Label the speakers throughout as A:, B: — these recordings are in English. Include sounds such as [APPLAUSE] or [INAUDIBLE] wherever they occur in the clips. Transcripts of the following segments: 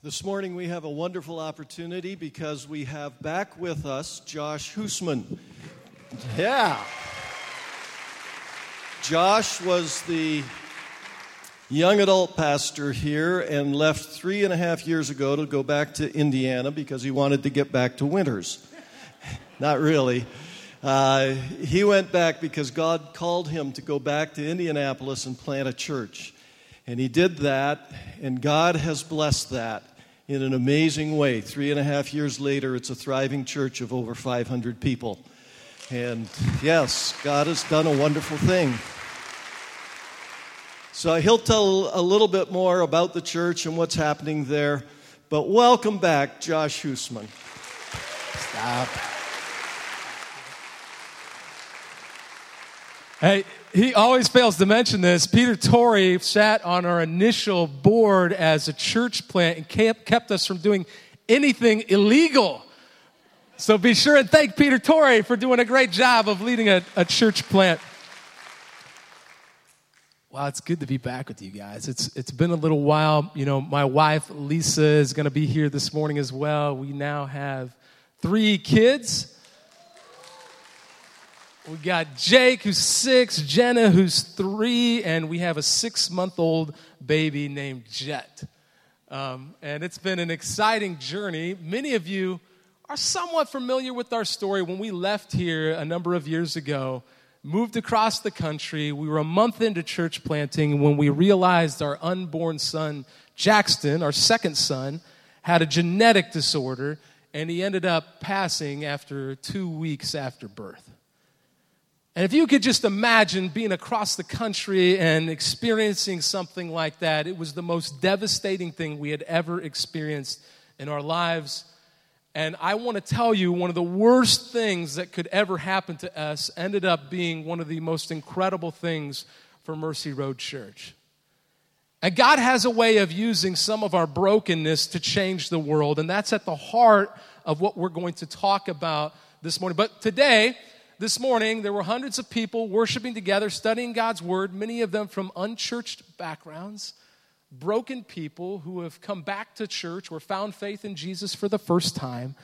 A: This morning we have a wonderful opportunity because we have back with us Josh Husmann. Yeah. Josh was the young adult pastor here and left three and a half years ago to go back to Indiana because he wanted to get back to winters. [LAUGHS] Not really. Uh, he went back because God called him to go back to Indianapolis and plant a church. And he did that, and God has blessed that in an amazing way. Three and a half years later, it's a thriving church of over 500 people. And yes, God has done a wonderful thing. So he'll tell a little bit more about the church and what's happening there. But welcome back, Josh Husmann.
B: Stop. Hey, he always fails to mention this. Peter Torrey sat on our initial board as a church plant and kept, us from doing anything illegal. So be sure and thank Peter Torrey for doing a great job of leading a, a church plant. Wow, it's good to be back with you guys. It's it's been a little while. You know, my wife Lisa is going to be here this morning as well. We now have three kids. We got Jake, who's six, Jenna, who's three, and we have a six month old baby named Jet. Um, and it's been an exciting journey. Many of you are somewhat familiar with our story. When we left here a number of years ago, moved across the country, we were a month into church planting when we realized our unborn son, Jackson, our second son, had a genetic disorder, and he ended up passing after two weeks after birth. And if you could just imagine being across the country and experiencing something like that, it was the most devastating thing we had ever experienced in our lives. And I want to tell you, one of the worst things that could ever happen to us ended up being one of the most incredible things for Mercy Road Church. And God has a way of using some of our brokenness to change the world. And that's at the heart of what we're going to talk about this morning. But today, this morning, there were hundreds of people worshiping together, studying God's word, many of them from unchurched backgrounds, broken people who have come back to church or found faith in Jesus for the first time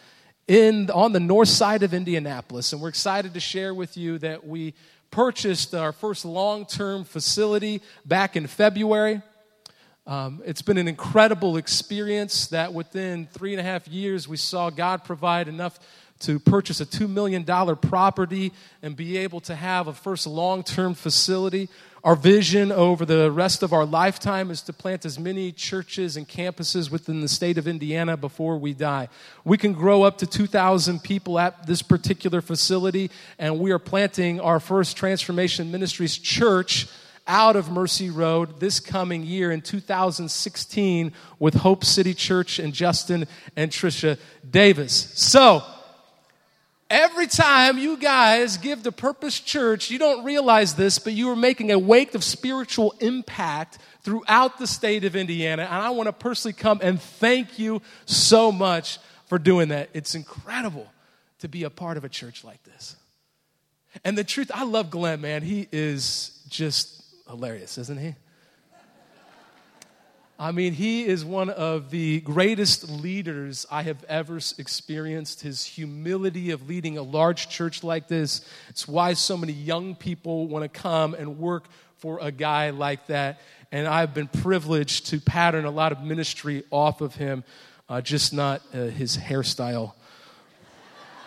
B: in, on the north side of Indianapolis. And we're excited to share with you that we purchased our first long term facility back in February. Um, it's been an incredible experience that within three and a half years, we saw God provide enough to purchase a $2 million property and be able to have a first long term facility. Our vision over the rest of our lifetime is to plant as many churches and campuses within the state of Indiana before we die. We can grow up to 2,000 people at this particular facility, and we are planting our first Transformation Ministries church out of Mercy Road this coming year in 2016 with Hope City Church and Justin and Trisha Davis. So, Every time you guys give to Purpose Church, you don't realize this, but you are making a wake of spiritual impact throughout the state of Indiana. And I want to personally come and thank you so much for doing that. It's incredible to be a part of a church like this. And the truth, I love Glenn, man. He is just hilarious, isn't he? I mean, he is one of the greatest leaders I have ever experienced. His humility of leading a large church like this. It's why so many young people want to come and work for a guy like that. And I've been privileged to pattern a lot of ministry off of him, uh, just not uh, his hairstyle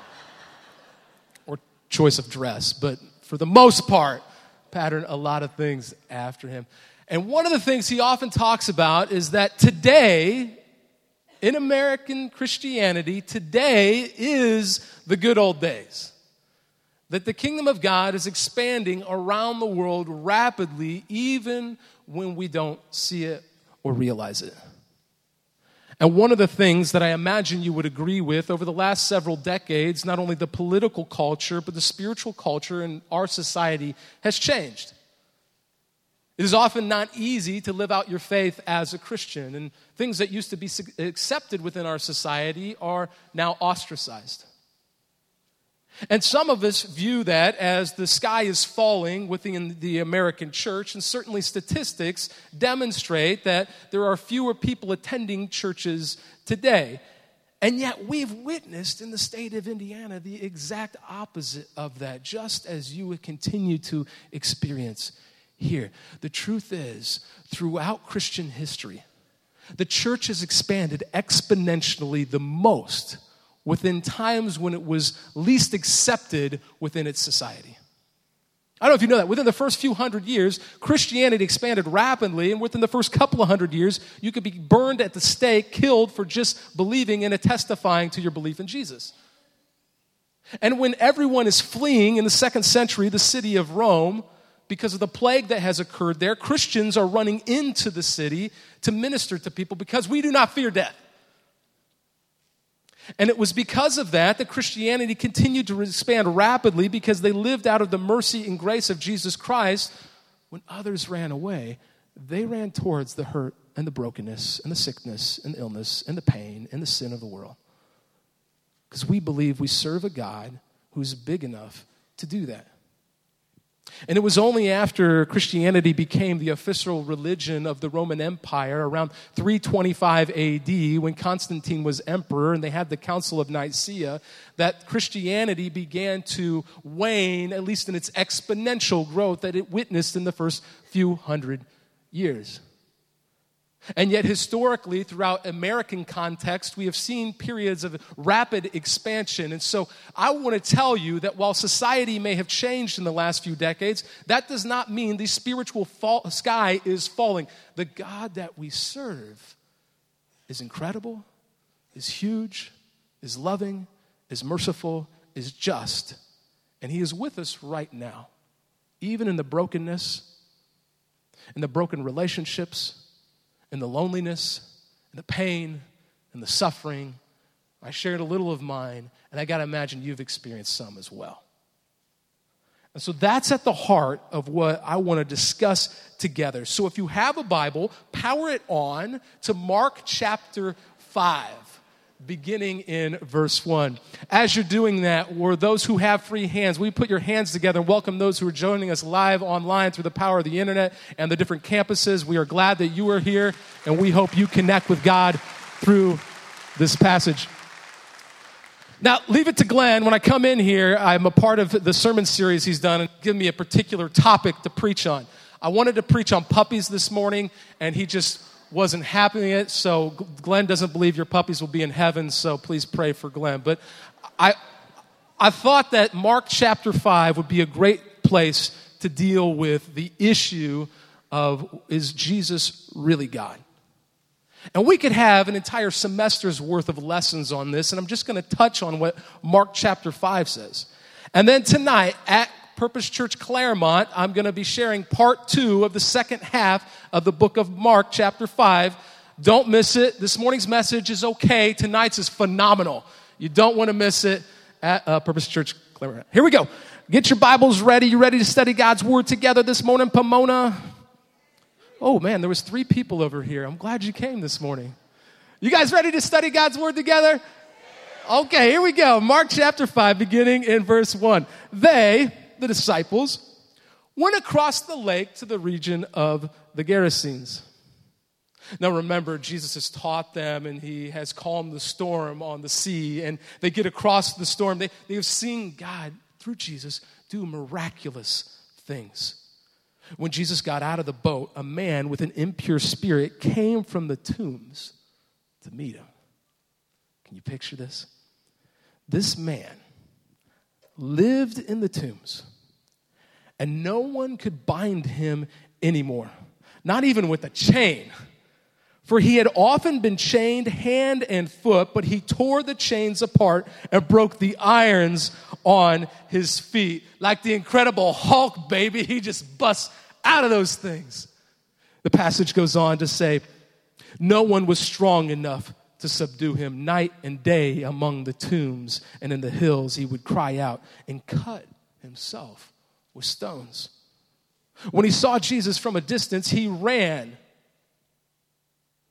B: [LAUGHS] or choice of dress, but for the most part, pattern a lot of things after him. And one of the things he often talks about is that today, in American Christianity, today is the good old days. That the kingdom of God is expanding around the world rapidly, even when we don't see it or realize it. And one of the things that I imagine you would agree with over the last several decades, not only the political culture, but the spiritual culture in our society has changed. It is often not easy to live out your faith as a Christian, and things that used to be accepted within our society are now ostracized. And some of us view that as the sky is falling within the American church, and certainly statistics demonstrate that there are fewer people attending churches today. And yet, we've witnessed in the state of Indiana the exact opposite of that, just as you would continue to experience here. The truth is, throughout Christian history, the church has expanded exponentially the most within times when it was least accepted within its society. I don't know if you know that. Within the first few hundred years, Christianity expanded rapidly, and within the first couple of hundred years, you could be burned at the stake, killed for just believing and testifying to your belief in Jesus. And when everyone is fleeing in the second century, the city of Rome, because of the plague that has occurred there, Christians are running into the city to minister to people because we do not fear death. And it was because of that that Christianity continued to expand rapidly because they lived out of the mercy and grace of Jesus Christ. When others ran away, they ran towards the hurt and the brokenness and the sickness and the illness and the pain and the sin of the world. Because we believe we serve a God who's big enough to do that. And it was only after Christianity became the official religion of the Roman Empire around 325 AD, when Constantine was emperor and they had the Council of Nicaea, that Christianity began to wane, at least in its exponential growth that it witnessed in the first few hundred years. And yet, historically, throughout American context, we have seen periods of rapid expansion. And so, I want to tell you that while society may have changed in the last few decades, that does not mean the spiritual fall, sky is falling. The God that we serve is incredible, is huge, is loving, is merciful, is just. And He is with us right now, even in the brokenness, in the broken relationships and the loneliness and the pain and the suffering. I shared a little of mine, and I got to imagine you've experienced some as well. And so that's at the heart of what I want to discuss together. So if you have a Bible, power it on to Mark chapter 5 beginning in verse 1. As you're doing that, or those who have free hands, we put your hands together and welcome those who are joining us live online through the power of the internet and the different campuses. We are glad that you are here, and we hope you connect with God through this passage. Now, leave it to Glenn. When I come in here, I'm a part of the sermon series he's done and given me a particular topic to preach on. I wanted to preach on puppies this morning, and he just wasn't having it, so Glenn doesn't believe your puppies will be in heaven, so please pray for Glenn. But I, I thought that Mark chapter 5 would be a great place to deal with the issue of is Jesus really God? And we could have an entire semester's worth of lessons on this, and I'm just going to touch on what Mark chapter 5 says. And then tonight at Purpose Church Claremont, I'm going to be sharing part two of the second half of the book of Mark, chapter 5. Don't miss it. This morning's message is okay. Tonight's is phenomenal. You don't want to miss it at uh, Purpose Church Claremont. Here we go. Get your Bibles ready. You ready to study God's Word together this morning, Pomona? Oh man, there was three people over here. I'm glad you came this morning. You guys ready to study God's Word together? Okay, here we go. Mark chapter 5, beginning in verse 1. They, the disciples, went across the lake to the region of the Gerasenes. Now remember, Jesus has taught them and he has calmed the storm on the sea, and they get across the storm. They, they have seen God, through Jesus, do miraculous things. When Jesus got out of the boat, a man with an impure spirit came from the tombs to meet him. Can you picture this? This man lived in the tombs, and no one could bind him anymore, not even with a chain. For he had often been chained hand and foot, but he tore the chains apart and broke the irons on his feet. Like the incredible Hulk, baby, he just busts out of those things. The passage goes on to say, No one was strong enough to subdue him. Night and day among the tombs and in the hills, he would cry out and cut himself with stones. When he saw Jesus from a distance, he ran.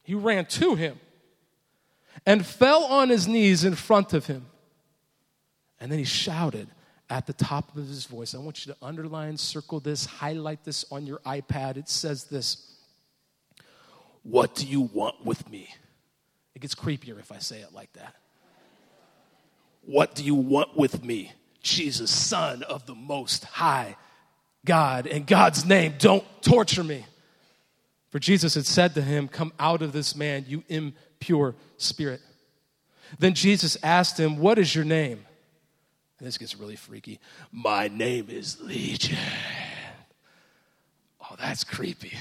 B: He ran to him and fell on his knees in front of him. And then he shouted, at the top of his voice. I want you to underline, circle this, highlight this on your iPad. It says this What do you want with me? It gets creepier if I say it like that. What do you want with me? Jesus, Son of the Most High God. In God's name, don't torture me. For Jesus had said to him, Come out of this man, you impure spirit. Then Jesus asked him, What is your name? And this gets really freaky. My name is Legion. Oh, that's creepy.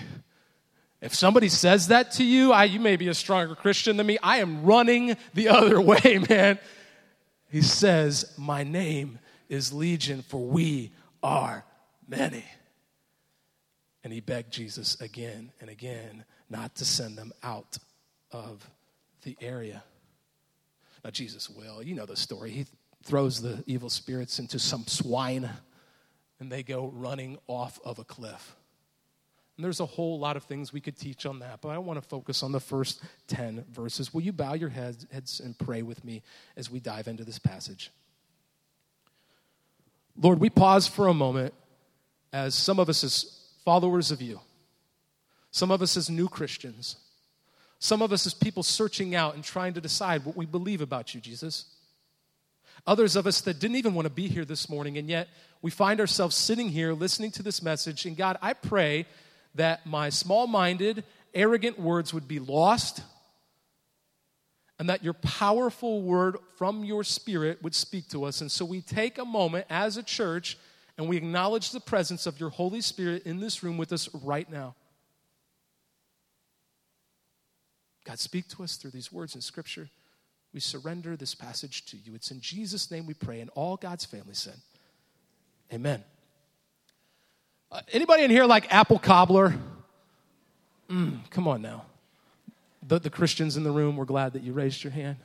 B: If somebody says that to you, I, you may be a stronger Christian than me. I am running the [LAUGHS] other way, man. He says, My name is Legion, for we are many. And he begged Jesus again and again not to send them out of the area. Now, Jesus will. You know the story. He throws the evil spirits into some swine, and they go running off of a cliff. And there's a whole lot of things we could teach on that, but I want to focus on the first 10 verses. Will you bow your heads, heads and pray with me as we dive into this passage? Lord, we pause for a moment as some of us as followers of you, some of us as new Christians, some of us as people searching out and trying to decide what we believe about you, Jesus. Others of us that didn't even want to be here this morning, and yet we find ourselves sitting here listening to this message. And God, I pray that my small minded, arrogant words would be lost, and that your powerful word from your spirit would speak to us. And so we take a moment as a church and we acknowledge the presence of your Holy Spirit in this room with us right now. God, speak to us through these words in Scripture. We surrender this passage to you. It's in Jesus' name we pray, and all God's family said, Amen. Uh, anybody in here like apple cobbler? Mm, come on now. The, the Christians in the room, we're glad that you raised your hand.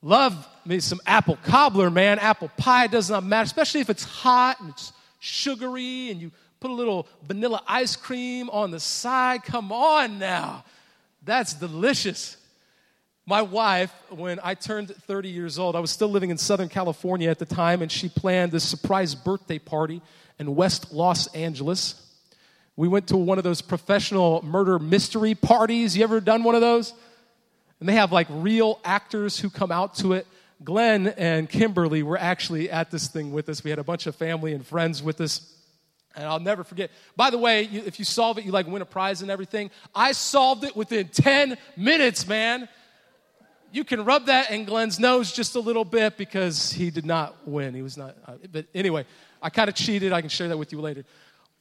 B: Love me some apple cobbler, man. Apple pie does not matter, especially if it's hot and it's sugary and you put a little vanilla ice cream on the side. Come on now. That's delicious. My wife, when I turned 30 years old, I was still living in Southern California at the time, and she planned this surprise birthday party in West Los Angeles. We went to one of those professional murder mystery parties. You ever done one of those? And they have like real actors who come out to it. Glenn and Kimberly were actually at this thing with us. We had a bunch of family and friends with us. And I'll never forget. By the way, you, if you solve it, you like win a prize and everything. I solved it within 10 minutes, man. You can rub that in Glenn's nose just a little bit because he did not win. He was not. Uh, but anyway, I kind of cheated. I can share that with you later.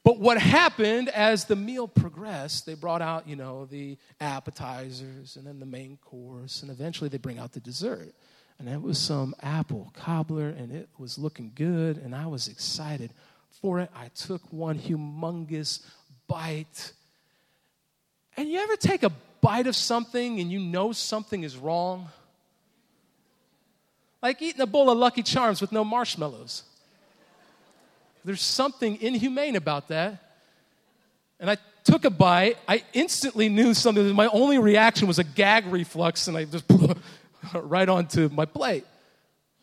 B: But what happened as the meal progressed, they brought out, you know, the appetizers and then the main course, and eventually they bring out the dessert. And it was some apple cobbler, and it was looking good, and I was excited for it. I took one humongous bite. And you ever take a bite of something and you know something is wrong? Like eating a bowl of Lucky Charms with no marshmallows. There's something inhumane about that. And I took a bite. I instantly knew something. My only reaction was a gag reflux, and I just [LAUGHS] right onto my plate.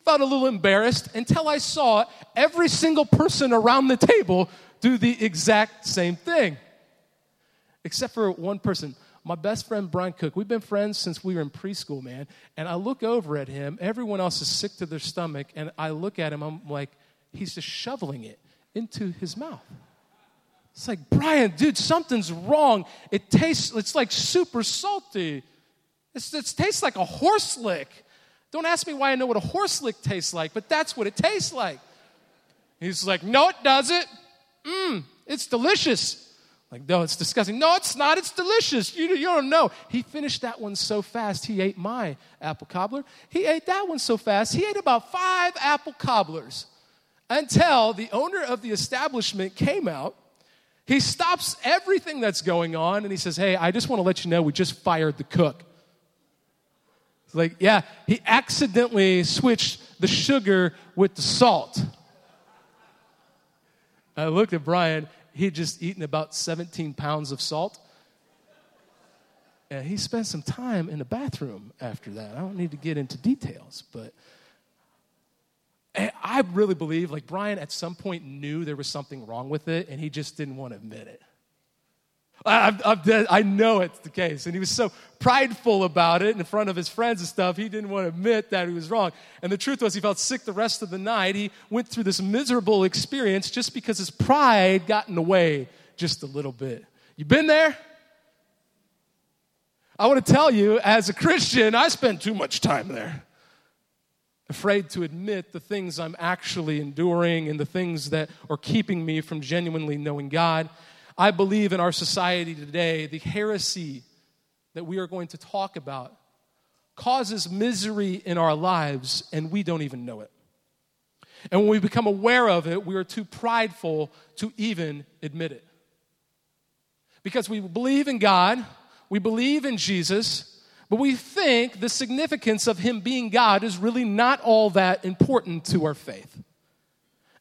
B: Felt a little embarrassed until I saw every single person around the table do the exact same thing. Except for one person. My best friend, Brian Cook, we've been friends since we were in preschool, man. And I look over at him. Everyone else is sick to their stomach. And I look at him. I'm like, he's just shoveling it into his mouth. It's like, Brian, dude, something's wrong. It tastes, it's like super salty. It's, it tastes like a horse lick. Don't ask me why I know what a horse lick tastes like, but that's what it tastes like. He's like, no, it doesn't. Mmm, it's delicious. Like, no, it's disgusting. No, it's not. It's delicious. You, you don't know. He finished that one so fast, he ate my apple cobbler. He ate that one so fast, he ate about five apple cobblers until the owner of the establishment came out. He stops everything that's going on and he says, Hey, I just want to let you know we just fired the cook. It's like, yeah, he accidentally switched the sugar with the salt. I looked at Brian, he'd just eaten about 17 pounds of salt. And he spent some time in the bathroom after that. I don't need to get into details, but And I really believe, like, Brian at some point knew there was something wrong with it, and he just didn't want to admit it. I, I, I know it's the case. And he was so prideful about it in front of his friends and stuff, he didn't want to admit that he was wrong. And the truth was, he felt sick the rest of the night. He went through this miserable experience just because his pride got in the way just a little bit. You been there? I want to tell you, as a Christian, I spent too much time there. Afraid to admit the things I'm actually enduring and the things that are keeping me from genuinely knowing God. I believe in our society today, the heresy that we are going to talk about causes misery in our lives, and we don't even know it. And when we become aware of it, we are too prideful to even admit it. Because we believe in God, we believe in Jesus, but we think the significance of Him being God is really not all that important to our faith.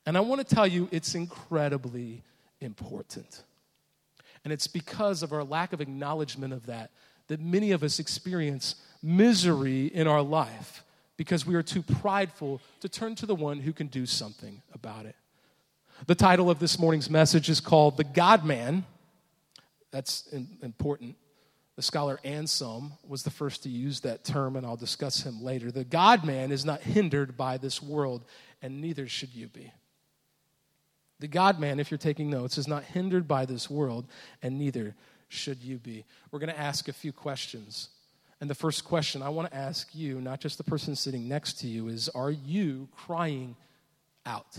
B: And I want to tell you, it's incredibly important. And it's because of our lack of acknowledgement of that that many of us experience misery in our life because we are too prideful to turn to the one who can do something about it. The title of this morning's message is called The God Man. That's important. The scholar Anselm was the first to use that term, and I'll discuss him later. The God man is not hindered by this world, and neither should you be. The God man, if you're taking notes, is not hindered by this world, and neither should you be. We're going to ask a few questions. And the first question I want to ask you, not just the person sitting next to you, is Are you crying out?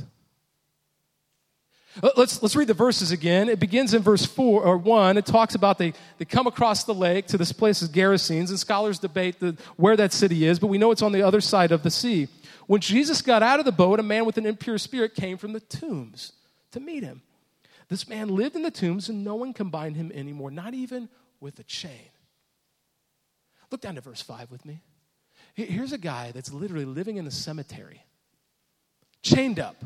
B: Uh, let's, let's read the verses again. It begins in verse 4 or 1. It talks about they, they come across the lake to this place of Gerasenes, and scholars debate the, where that city is, but we know it's on the other side of the sea. When Jesus got out of the boat, a man with an impure spirit came from the tombs to meet him. This man lived in the tombs, and no one can bind him anymore, not even with a chain. Look down to verse 5 with me. Here's a guy that's literally living in the cemetery, chained up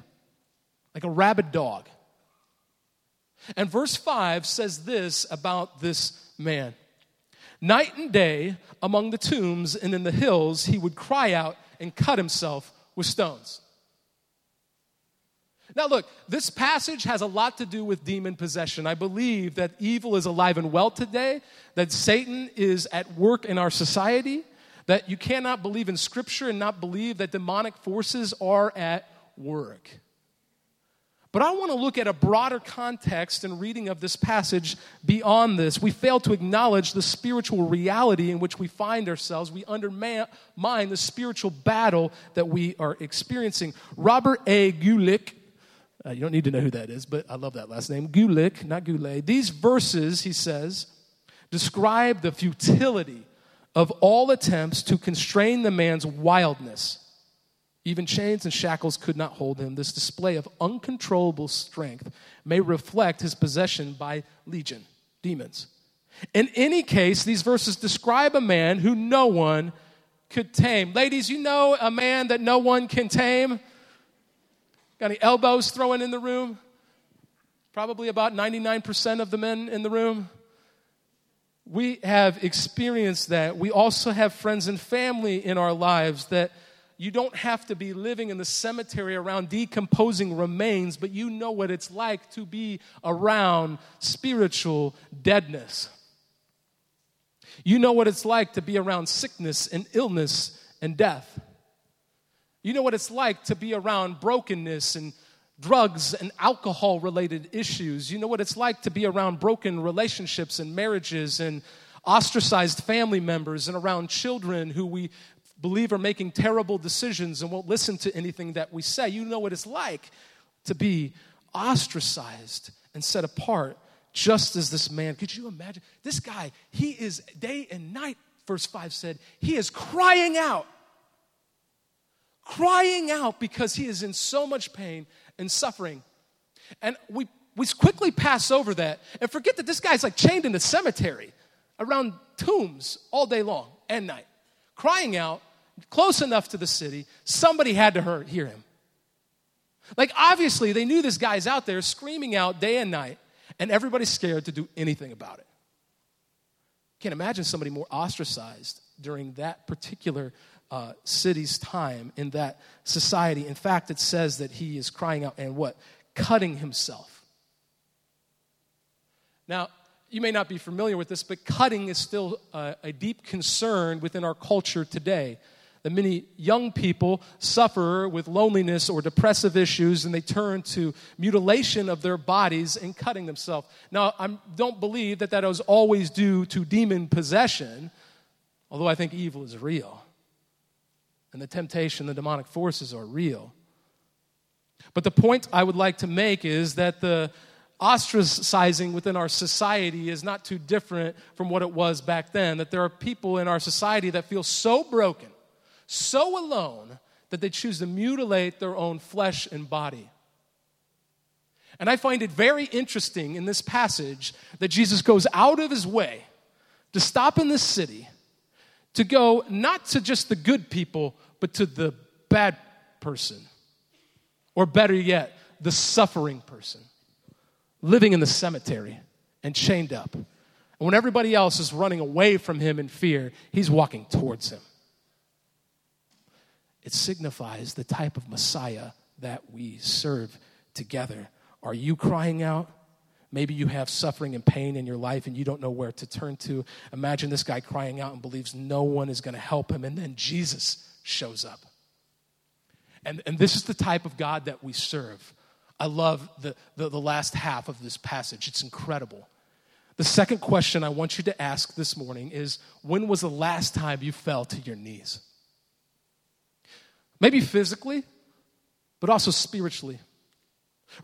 B: like a rabid dog. And verse 5 says this about this man Night and day among the tombs and in the hills, he would cry out and cut himself with stones. Now, look, this passage has a lot to do with demon possession. I believe that evil is alive and well today, that Satan is at work in our society, that you cannot believe in Scripture and not believe that demonic forces are at work. But I want to look at a broader context and reading of this passage beyond this. We fail to acknowledge the spiritual reality in which we find ourselves. We undermine the spiritual battle that we are experiencing. Robert A. Guelich uh, you don't need to know who that is, but I love that last name. Guelich, not Goulet. These verses, he says, describe the futility of all attempts to constrain the man's wildness. Even chains and shackles could not hold him. This display of uncontrollable strength may reflect his possession by legion, demons. In any case, these verses describe a man who no one could tame. Ladies, you know a man that no one can tame? Got any elbows throwing in the room? Probably about 99% of the men in the room. We have experienced that. We also have friends and family in our lives that you don't have to be living in the cemetery around decomposing remains, but you know what it's like to be around spiritual deadness. You know what it's like to be around sickness and illness and death. You know what it's like to be around brokenness and drugs and alcohol related issues. You know what it's like to be around broken relationships and marriages and ostracized family members and around children who we believe are making terrible decisions and won't listen to anything that we say. You know what it's like to be ostracized and set apart just as this man. Could you imagine? This guy, he is day and night, verse 5 said, he is crying out crying out because he is in so much pain and suffering. And we, we quickly pass over that and forget that this guy's like chained in the cemetery around tombs all day long and night, crying out close enough to the city, somebody had to hear him. Like, obviously, they knew this guy's out there screaming out day and night, and everybody's scared to do anything about it. Can't imagine somebody more ostracized during that particular uh, city's time in that society. In fact, it says that he is crying out and what? Cutting himself. Now, you may not be familiar with this, but cutting is still a, a deep concern within our culture today that many young people suffer with loneliness or depressive issues and they turn to mutilation of their bodies and cutting themselves. Now, I don't believe that that was always due to demon possession, although I think evil is real. And the temptation, the demonic forces are real. But the point I would like to make is that the ostracizing within our society is not too different from what it was back then. That there are people in our society that feel so broken so alone that they choose to mutilate their own flesh and body. And I find it very interesting in this passage that Jesus goes out of his way to stop in this city, to go not to just the good people, but to the bad person. Or better yet, the suffering person, living in the cemetery and chained up. And when everybody else is running away from him in fear, he's walking towards him. It signifies the type of Messiah that we serve together. Are you crying out? Maybe you have suffering and pain in your life and you don't know where to turn to. Imagine this guy crying out and believes no one is going to help him, and then Jesus shows up. And, and this is the type of God that we serve. I love the, the, the last half of this passage, it's incredible. The second question I want you to ask this morning is when was the last time you fell to your knees? Maybe physically, but also spiritually.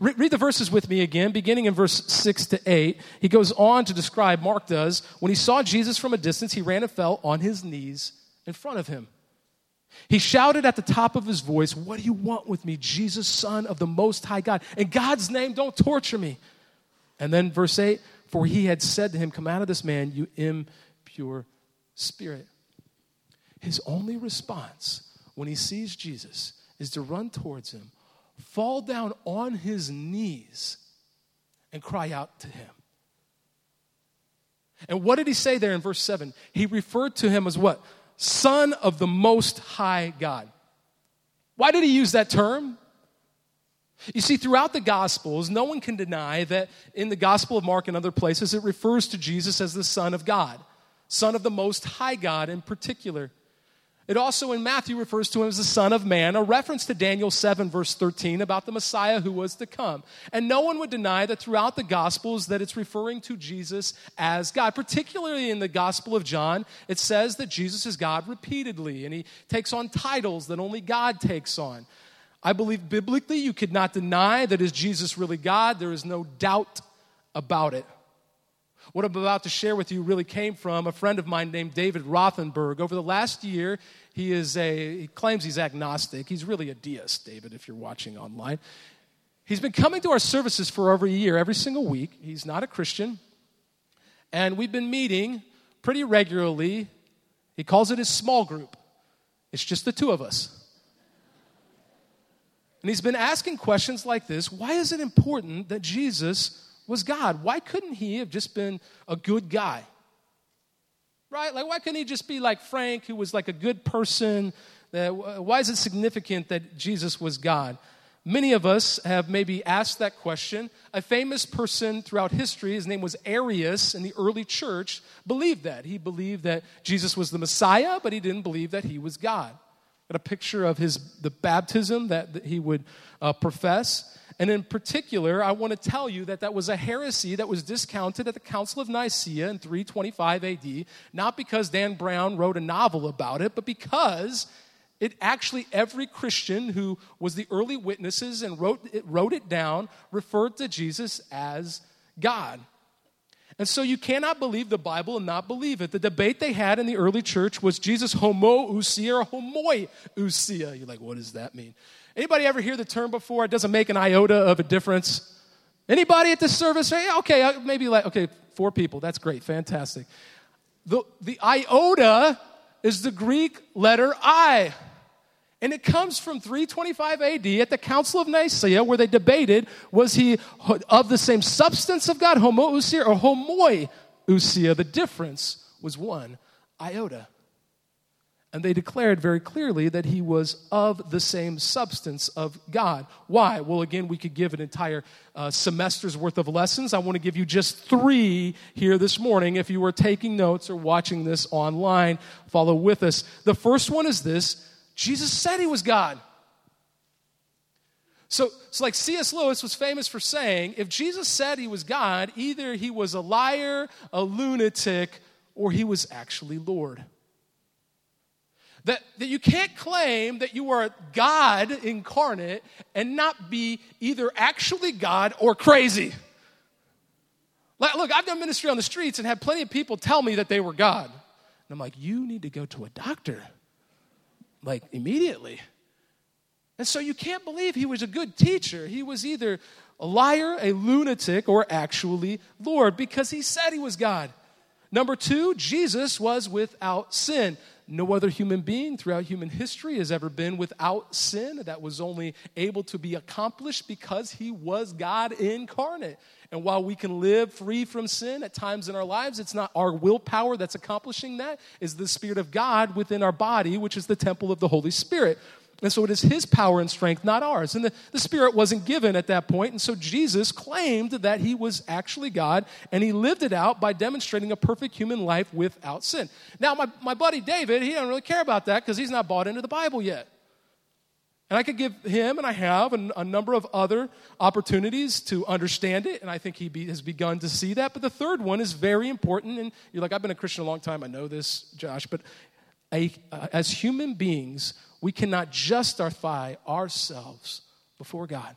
B: Re- read the verses with me again, beginning in verse 6 to 8. He goes on to describe, Mark does, when he saw Jesus from a distance, he ran and fell on his knees in front of him. He shouted at the top of his voice, What do you want with me, Jesus, Son of the Most High God? In God's name, don't torture me. And then verse 8, For he had said to him, Come out of this man, you impure spirit. His only response when he sees Jesus is to run towards him, fall down on his knees, and cry out to him. And what did he say there in verse 7? He referred to him as what? Son of the Most High God. Why did he use that term? You see, throughout the Gospels, no one can deny that in the Gospel of Mark and other places, it refers to Jesus as the Son of God, Son of the Most High God in particular. It also in Matthew refers to him as the Son of Man, a reference to Daniel 7, verse 13, about the Messiah who was to come. And no one would deny that throughout the Gospels that it's referring to Jesus as God. Particularly in the Gospel of John, it says that Jesus is God repeatedly, and he takes on titles that only God takes on. I believe biblically you could not deny that is Jesus really God. There is no doubt about it. What I'm about to share with you really came from a friend of mine named David Rothenberg. Over the last year, he is a he claims he's agnostic. He's really a deist, David, if you're watching online. He's been coming to our services for over a year, every single week. He's not a Christian. And we've been meeting pretty regularly. He calls it his small group. It's just the two of us. And he's been asking questions like this Why is it important that Jesus was God. Why couldn't he have just been a good guy? Right? Like, why couldn't he just be like Frank, who was like a good person? Why is it significant that Jesus was God? Many of us have maybe asked that question. A famous person throughout history, his name was Arius in the early church, believed that. He believed that Jesus was the Messiah, but he didn't believe that he was God. Got a picture of his the baptism that, that he would uh, profess. And in particular, I want to tell you that that was a heresy that was discounted at the Council of Nicaea in 325 AD, not because Dan Brown wrote a novel about it, but because it actually, every Christian who was the early witnesses and wrote it, wrote it down referred to Jesus as God. And so you cannot believe the Bible and not believe it. The debate they had in the early church was Jesus homoousia or homoiousia. You're like, what does that mean? Anybody ever hear the term before? It doesn't make an iota of a difference. Anybody at this service? Okay, uh, maybe like, okay, four people. That's great, fantastic. The, the iota is the Greek letter I. And it comes from 325 AD at the Council of Nicaea, where they debated was he of the same substance of God, homoousia or homoiousia? The difference was one iota. And they declared very clearly that he was of the same substance of God. Why? Well, again, we could give an entire uh, semester's worth of lessons. I want to give you just three here this morning. If you were taking notes or watching this online, follow with us. The first one is this Jesus said he was God. So, so, like C.S. Lewis was famous for saying, if Jesus said he was God, either he was a liar, a lunatic, or he was actually Lord. That, that you can't claim that you are God incarnate and not be either actually God or crazy. Like, look, I've done ministry on the streets and had plenty of people tell me that they were God. And I'm like, you need to go to a doctor, like immediately. And so you can't believe he was a good teacher. He was either a liar, a lunatic, or actually Lord because he said he was God. Number two, Jesus was without sin. No other human being throughout human history has ever been without sin. That was only able to be accomplished because he was God incarnate. And while we can live free from sin at times in our lives, it's not our willpower that's accomplishing that, is the Spirit of God within our body, which is the temple of the Holy Spirit. And so it is his power and strength, not ours. And the, the Spirit wasn't given at that point. And so Jesus claimed that he was actually God, and he lived it out by demonstrating a perfect human life without sin. Now, my, my buddy David, he doesn't really care about that because he's not bought into the Bible yet. And I could give him, and I have, a, a number of other opportunities to understand it, and I think he be, has begun to see that. But the third one is very important, and you're like, I've been a Christian a long time, I know this, Josh, but a, as human beings, we cannot justify ourselves before God.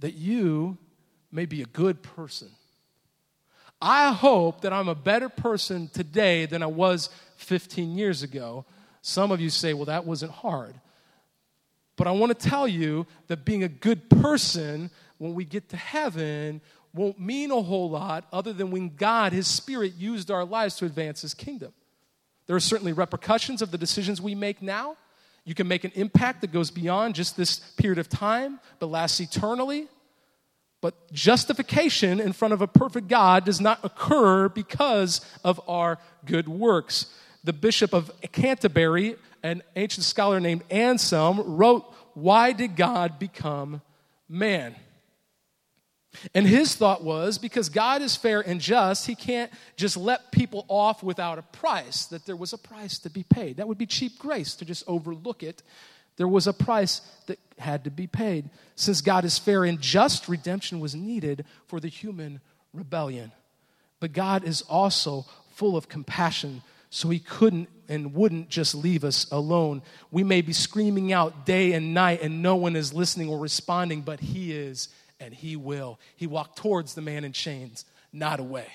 B: That you may be a good person. I hope that I'm a better person today than I was 15 years ago. Some of you say, well, that wasn't hard. But I want to tell you that being a good person when we get to heaven won't mean a whole lot other than when God, His Spirit, used our lives to advance His kingdom. There are certainly repercussions of the decisions we make now. You can make an impact that goes beyond just this period of time, but lasts eternally. But justification in front of a perfect God does not occur because of our good works. The Bishop of Canterbury, an ancient scholar named Anselm, wrote, Why did God become man? And his thought was because God is fair and just, he can't just let people off without a price, that there was a price to be paid. That would be cheap grace to just overlook it. There was a price that had to be paid. Since God is fair and just, redemption was needed for the human rebellion. But God is also full of compassion, so he couldn't and wouldn't just leave us alone. We may be screaming out day and night and no one is listening or responding, but he is and he will. He walked towards the man in chains, not away.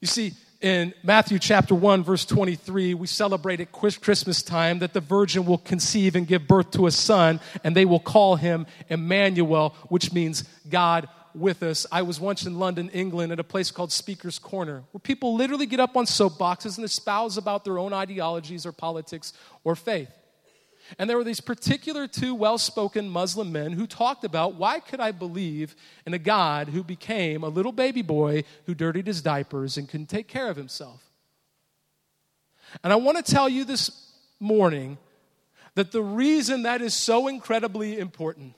B: You see, in Matthew chapter 1, verse 23, we celebrate at Christmas time that the virgin will conceive and give birth to a son, and they will call him Emmanuel, which means God with us. I was once in London, England, at a place called Speaker's Corner, where people literally get up on soapboxes and espouse about their own ideologies or politics or faith. And there were these particular two well spoken Muslim men who talked about why could I believe in a God who became a little baby boy who dirtied his diapers and couldn't take care of himself? And I want to tell you this morning that the reason that is so incredibly important,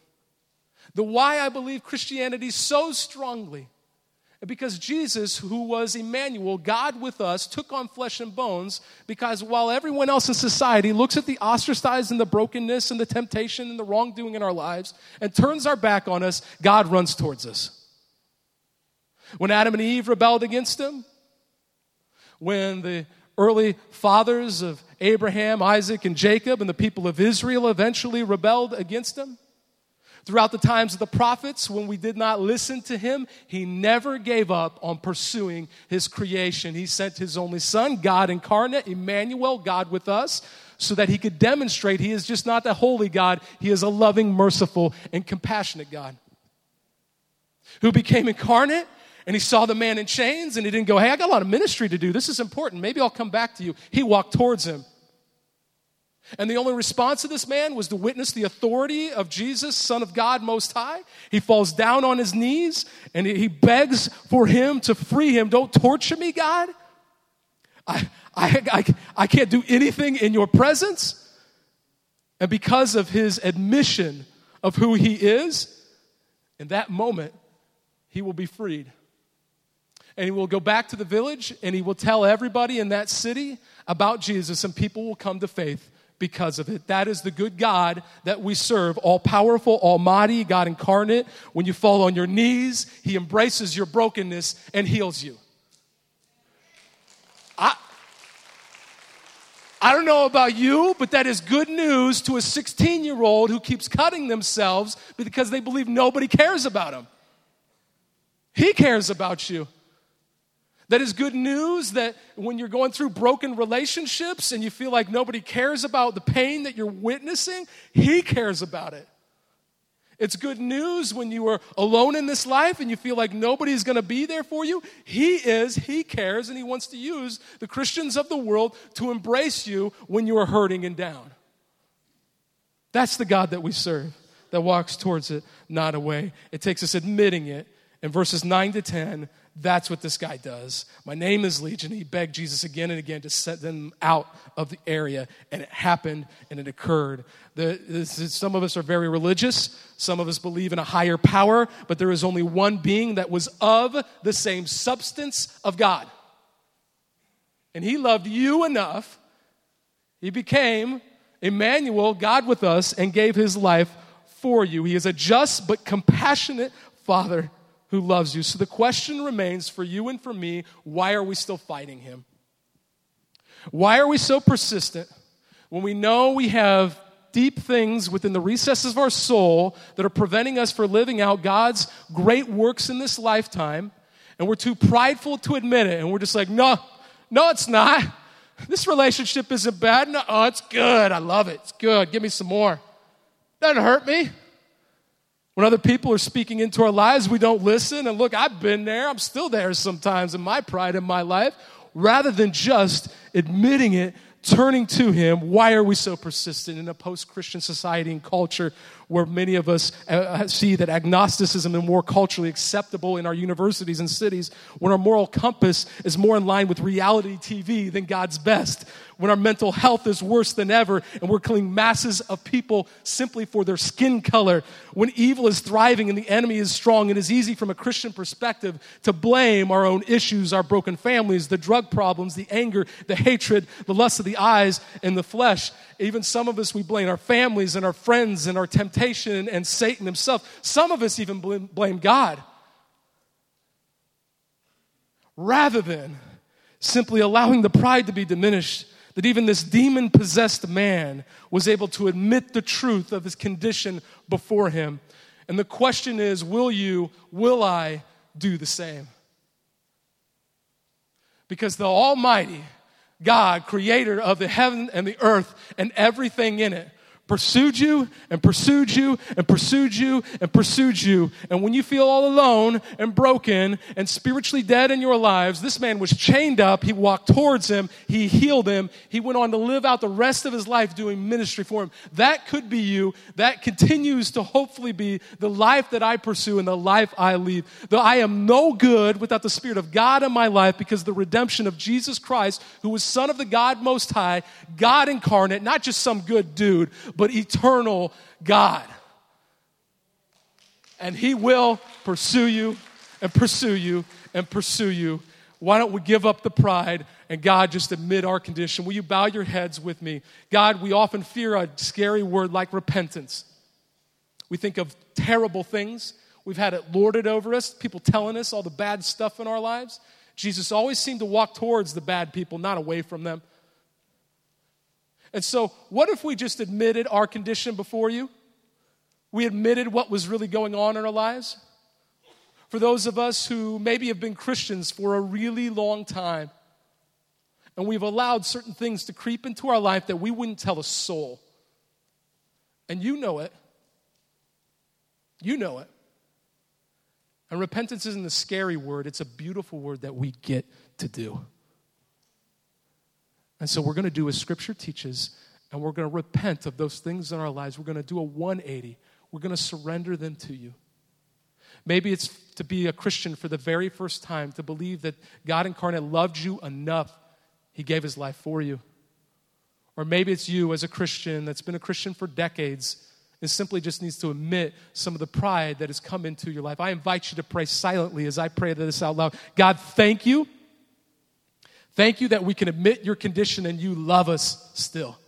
B: the why I believe Christianity so strongly, because Jesus, who was Emmanuel, God with us, took on flesh and bones. Because while everyone else in society looks at the ostracized and the brokenness and the temptation and the wrongdoing in our lives and turns our back on us, God runs towards us. When Adam and Eve rebelled against him, when the early fathers of Abraham, Isaac, and Jacob and the people of Israel eventually rebelled against him, Throughout the times of the prophets, when we did not listen to him, he never gave up on pursuing his creation. He sent his only son, God incarnate, Emmanuel, God with us, so that he could demonstrate he is just not a holy God, he is a loving, merciful, and compassionate God who became incarnate and he saw the man in chains and he didn't go, Hey, I got a lot of ministry to do. This is important. Maybe I'll come back to you. He walked towards him. And the only response of this man was to witness the authority of Jesus, Son of God Most High. He falls down on his knees and he begs for him to free him. Don't torture me, God. I, I, I, I can't do anything in your presence. And because of his admission of who he is, in that moment, he will be freed. And he will go back to the village and he will tell everybody in that city about Jesus, and people will come to faith because of it. That is the good God that we serve, all powerful, almighty, God incarnate. When you fall on your knees, He embraces your brokenness and heals you. I, I don't know about you, but that is good news to a 16 year old who keeps cutting themselves because they believe nobody cares about them. He cares about you. That is good news that when you're going through broken relationships and you feel like nobody cares about the pain that you're witnessing, He cares about it. It's good news when you are alone in this life and you feel like nobody's going to be there for you. He is, He cares, and He wants to use the Christians of the world to embrace you when you are hurting and down. That's the God that we serve, that walks towards it, not away. It takes us admitting it. In verses 9 to 10, that's what this guy does. My name is Legion. He begged Jesus again and again to set them out of the area, and it happened and it occurred. The, is, some of us are very religious, some of us believe in a higher power, but there is only one being that was of the same substance of God. And he loved you enough, he became Emmanuel, God with us, and gave his life for you. He is a just but compassionate Father who loves you. So the question remains for you and for me why are we still fighting him? Why are we so persistent when we know we have deep things within the recesses of our soul that are preventing us from living out God's great works in this lifetime? And we're too prideful to admit it. And we're just like, no, no, it's not. This relationship isn't bad. No, oh, it's good. I love it. It's good. Give me some more. Doesn't hurt me. When other people are speaking into our lives, we don't listen. And look, I've been there. I'm still there sometimes in my pride in my life. Rather than just admitting it, turning to Him, why are we so persistent in a post Christian society and culture where many of us uh, uh, see that agnosticism is more culturally acceptable in our universities and cities, when our moral compass is more in line with reality TV than God's best, when our mental health is worse than ever and we're killing masses of people simply for their skin color, when evil is thriving and the enemy is strong, it is easy from a Christian perspective to blame our own issues, our broken families, the drug problems, the anger, the hatred, the lust of the eyes and the flesh. Even some of us, we blame our families and our friends and our temptation and Satan himself. Some of us even blame God. Rather than simply allowing the pride to be diminished that even this demon possessed man was able to admit the truth of his condition before him. And the question is will you, will I do the same? Because the Almighty God, creator of the heaven and the earth and everything in it, pursued you and pursued you and pursued you and pursued you. And when you feel all alone and broken and spiritually dead in your lives, this man was chained up. He walked towards him. He healed him. He went on to live out the rest of his life doing ministry for him. That could be you. That continues to hopefully be the life that I pursue and the life I lead. Though I am no good without the Spirit of God in my life because the redemption of Jesus Christ, who was Son of the God Most High, God incarnate, not just some good dude, but eternal God. And He will pursue you and pursue you and pursue you. Why don't we give up the pride and God just admit our condition? Will you bow your heads with me? God, we often fear a scary word like repentance. We think of terrible things. We've had it lorded over us, people telling us all the bad stuff in our lives. Jesus always seemed to walk towards the bad people, not away from them. And so, what if we just admitted our condition before you? We admitted what was really going on in our lives? For those of us who maybe have been Christians for a really long time, and we've allowed certain things to creep into our life that we wouldn't tell a soul. And you know it. You know it. And repentance isn't a scary word, it's a beautiful word that we get to do. And so we're going to do as Scripture teaches, and we're going to repent of those things in our lives. We're going to do a 180. We're going to surrender them to you. Maybe it's to be a Christian for the very first time, to believe that God incarnate loved you enough He gave his life for you. Or maybe it's you as a Christian that's been a Christian for decades and simply just needs to admit some of the pride that has come into your life. I invite you to pray silently as I pray this out loud. God, thank you. Thank you that we can admit your condition and you love us still.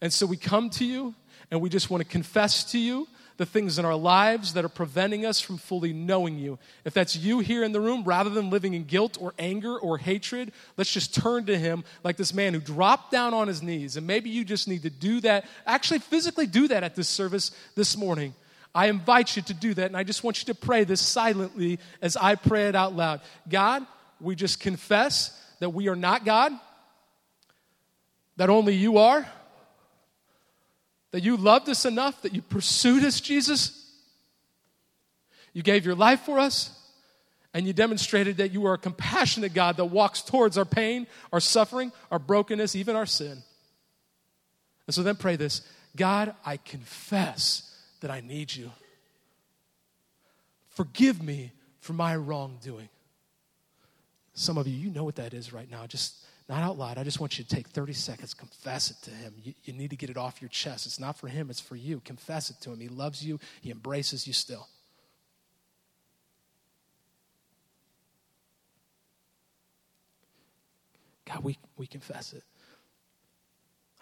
B: And so we come to you and we just want to confess to you the things in our lives that are preventing us from fully knowing you. If that's you here in the room, rather than living in guilt or anger or hatred, let's just turn to Him like this man who dropped down on his knees. And maybe you just need to do that, actually, physically do that at this service this morning. I invite you to do that, and I just want you to pray this silently as I pray it out loud. God, we just confess that we are not God, that only you are that you loved us enough that you pursued us, Jesus. You gave your life for us, and you demonstrated that you are a compassionate God that walks towards our pain, our suffering, our brokenness, even our sin. And so then pray this God, I confess that I need you. Forgive me for my wrongdoing. Some of you, you know what that is right now. Just not out loud. I just want you to take 30 seconds, confess it to him. You, you need to get it off your chest. It's not for him, it's for you. Confess it to him. He loves you, he embraces you still. God, we, we confess it.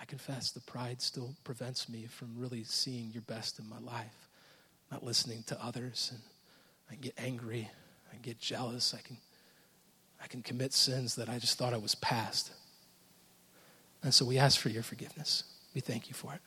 B: I confess the pride still prevents me from really seeing your best in my life, not listening to others. And I get angry, I get jealous, I can I can commit sins that I just thought I was past. And so we ask for your forgiveness. We thank you for it.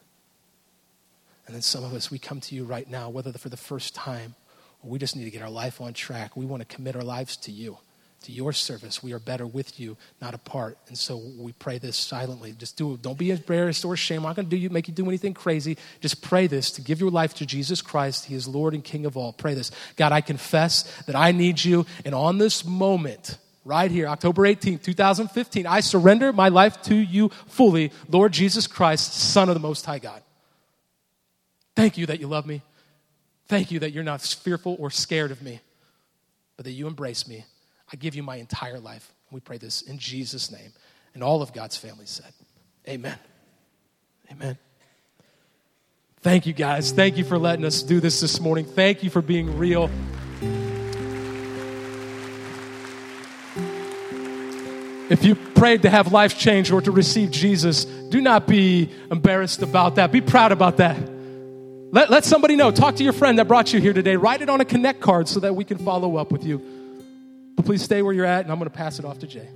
B: And then some of us, we come to you right now, whether for the first time or we just need to get our life on track. We want to commit our lives to you, to your service. We are better with you, not apart. And so we pray this silently. Just do. Don't be embarrassed or ashamed. I'm not going to do you, make you do anything crazy. Just pray this to give your life to Jesus Christ. He is Lord and King of all. Pray this. God, I confess that I need you. And on this moment, right here, October 18th, 2015. I surrender my life to you fully, Lord Jesus Christ, Son of the Most High God. Thank you that you love me. Thank you that you're not fearful or scared of me, but that you embrace me. I give you my entire life. We pray this in Jesus' name. And all of God's family said, Amen. Amen. Thank you, guys. Thank you for letting us do this this morning. Thank you for being real. If you prayed to have life change or to receive Jesus, do not be embarrassed about that. Be proud about that. Let, let somebody know. Talk to your friend that brought you here today. Write it on a connect card so that we can follow up with you. But please stay where you're at, and I'm going to pass it off to Jay.